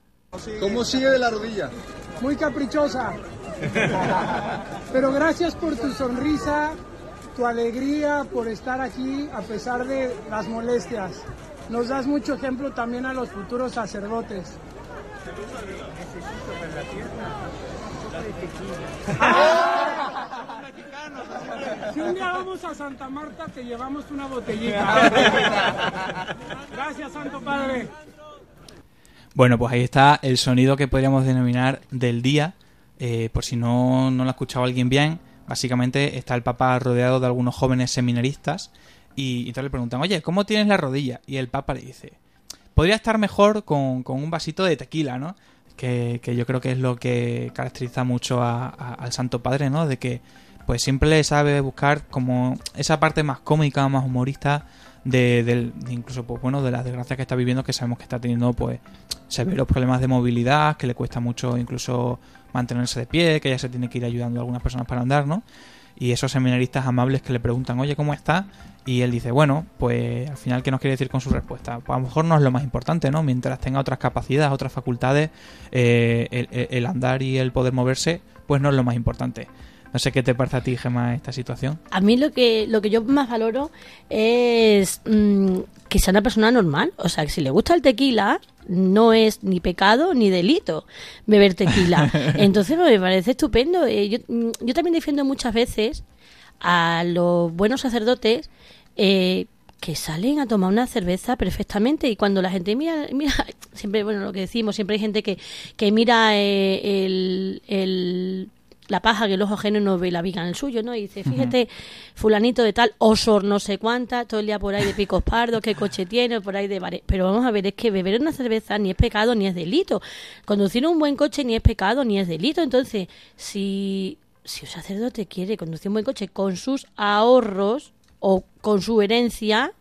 ¿Cómo sigue de la rodilla? Muy caprichosa. Pero gracias por tu sonrisa, tu alegría, por estar aquí a pesar de las molestias. Nos das mucho ejemplo también a los futuros sacerdotes. Si un día vamos a Santa Marta, te llevamos una botellita. Gracias, Santo Padre. Bueno, pues ahí está el sonido que podríamos denominar del día. Eh, por si no, no lo ha escuchado alguien bien, básicamente está el Papa rodeado de algunos jóvenes seminaristas y, entonces le preguntan, oye, ¿cómo tienes la rodilla? Y el Papa le dice, podría estar mejor con, con un vasito de tequila, ¿no? Que, que yo creo que es lo que caracteriza mucho al Santo Padre, ¿no? De que pues siempre sabe buscar como esa parte más cómica, más humorista de, del, de incluso pues bueno de las desgracias que está viviendo que sabemos que está teniendo pues severos problemas de movilidad que le cuesta mucho incluso mantenerse de pie que ya se tiene que ir ayudando a algunas personas para andar no y esos seminaristas amables que le preguntan oye cómo está y él dice bueno pues al final qué nos quiere decir con su respuesta pues a lo mejor no es lo más importante no mientras tenga otras capacidades otras facultades eh, el, andar y el poder moverse pues no es lo más importante no sé qué te parece a ti Gemma esta situación A mí lo que, lo que yo más valoro es mm, que sea una persona normal. O sea, que si le gusta el tequila, no es ni pecado ni delito beber tequila. Entonces me parece estupendo. Eh, yo, mm, yo también defiendo muchas veces a los buenos sacerdotes eh, que salen a tomar una cerveza perfectamente y cuando la gente mira, mira siempre, bueno, lo que decimos, siempre hay gente que, que mira eh, el, el- la paja que el ojo ajeno no ve la viga en el suyo, ¿no? Y dice, fíjate, fulanito de tal, osor no sé cuánta, todo el día por ahí de picos pardos, qué coche tiene, por ahí de... bare- Pero vamos a ver, es que beber una cerveza ni es pecado ni es delito. Conducir un buen coche ni es pecado ni es delito. Entonces, si, si un sacerdote quiere conducir un buen coche con sus ahorros o con su herencia,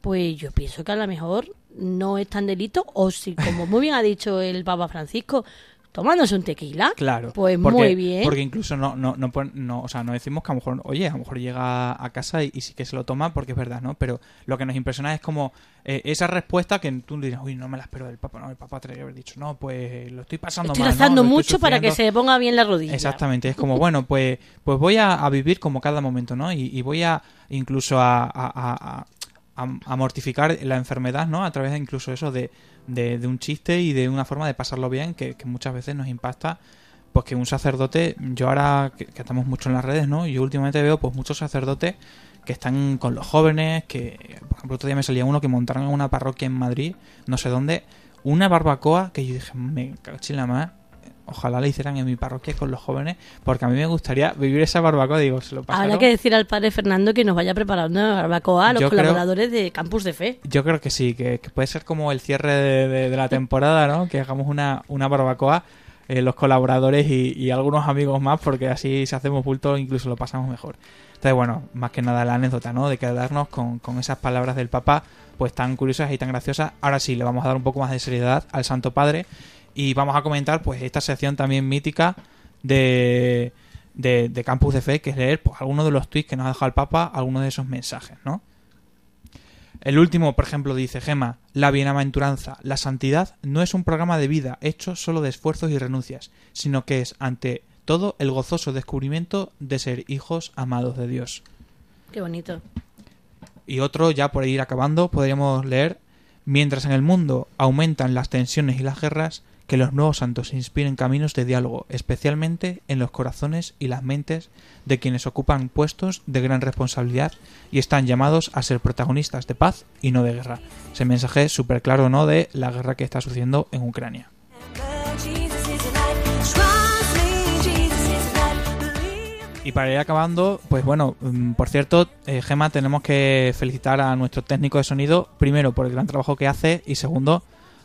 pues yo pienso que a lo mejor no es tan delito, o si, como muy bien ha dicho el Papa Francisco, tomándose un tequila, Claro. pues porque, muy bien. Porque incluso no, no, no, no, o sea, no decimos que a lo mejor, oye, a lo mejor llega a casa y, y sí que se lo toma porque es verdad, ¿no? Pero lo que nos impresiona es como eh, esa respuesta que tú dirás, uy, no me la espero del Papa, no, el Papa tendría que haber dicho, no, pues lo estoy pasando Estoy mal. ¿no? rezando estoy mucho para que sufriendo". se ponga bien la rodilla. Exactamente, es como, bueno, pues, pues voy a, a vivir como cada momento, ¿no? Y, y voy a incluso a- a- a mortificar la enfermedad, ¿no? A través de incluso eso de, de, un chiste y de una forma de pasarlo bien que, muchas veces nos impacta. Pues que un sacerdote, yo ahora que, estamos mucho en las redes, ¿no? Yo últimamente veo pues muchos sacerdotes que están con los jóvenes, que por ejemplo otro día me salía uno que montaron en una parroquia en Madrid, no sé dónde, una barbacoa que yo dije, me cago en la más, ojalá la hicieran en mi parroquia con los jóvenes, porque a mí me gustaría vivir esa barbacoa, digo, se lo pasaron. Habrá que decir al padre Fernando que nos vaya preparando una barbacoa a los Yo creo- colaboradores de Campus de Fe. Yo creo que sí, que, que puede ser como el cierre de, de- de la temporada, ¿no? Que hagamos una, una barbacoa eh, los colaboradores y, y, algunos amigos más, porque así si hacemos bulto incluso lo pasamos mejor. Entonces, bueno, más que nada la anécdota, ¿no? De quedarnos con, con esas palabras del Papa, pues tan curiosas y tan graciosas. Ahora sí, le vamos a dar un poco más de seriedad al Santo Padre y vamos a comentar, pues, esta sección también mítica de, de, de Campus de Fe, que es leer pues, algunos de los tweets que nos ha dejado el Papa, algunos de esos mensajes, ¿no? El último, por ejemplo, dice Gema, la bienaventuranza, la santidad no es un programa de vida hecho solo de esfuerzos y renuncias, sino que es, ante todo, el gozoso descubrimiento de ser hijos amados de Dios. Qué bonito. Y otro, ya por ir acabando, podríamos leer, mientras en el mundo aumentan las tensiones y las guerras, que los nuevos santos inspiren caminos de diálogo, especialmente en los corazones y las mentes de quienes ocupan puestos de gran responsabilidad y están llamados a ser protagonistas de paz y no de guerra. Ese mensaje súper claro, ¿no?, de la guerra que está sucediendo en Ucrania. Y para ir acabando, pues bueno, mm, por cierto, eh, Gema, tenemos que felicitar a nuestro técnico de sonido, primero por el gran trabajo que hace y segundo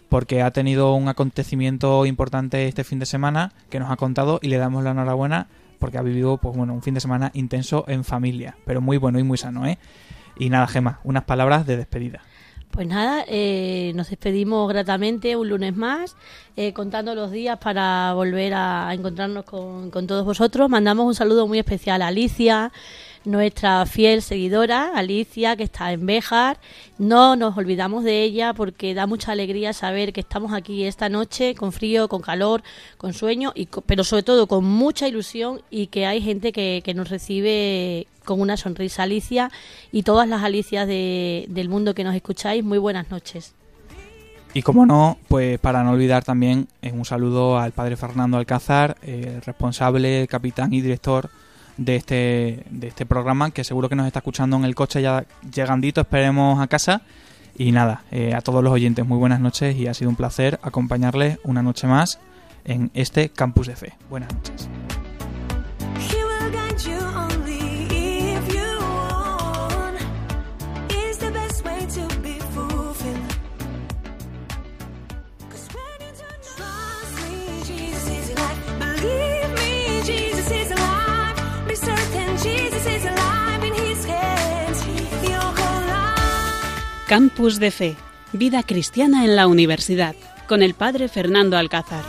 porque ha tenido un acontecimiento importante este fin de semana que nos ha contado y le damos la enhorabuena porque ha vivido pues bueno un fin de semana intenso en familia, pero muy bueno y muy sano, ¿eh? Y nada, Gema, unas palabras de despedida. Pues nada, eh, nos despedimos gratamente un lunes más, eh, contando los días para volver a encontrarnos con, con todos vosotros. Mandamos un saludo muy especial a Alicia, nuestra fiel seguidora, Alicia, que está en Béjar. No nos olvidamos de ella porque da mucha alegría saber que estamos aquí esta noche con frío, con calor, con sueño, y pero sobre todo con mucha ilusión y que hay gente que, que nos recibe con una sonrisa. Alicia y todas las Alicias de, del mundo que nos escucháis, muy buenas noches. Y como no, pues para no olvidar también eh, un saludo al padre Fernando Alcázar, responsable, capitán y director de este, de este programa, que seguro que nos está escuchando en el coche ya llegandito, esperemos a casa. Y nada, eh, a todos los oyentes, muy buenas noches y ha sido un placer acompañarles una noche más en este Campus de Fe. Buenas noches. Campus de Fe, Vida Cristiana en la Universidad, con el Padre Fernando Alcázar.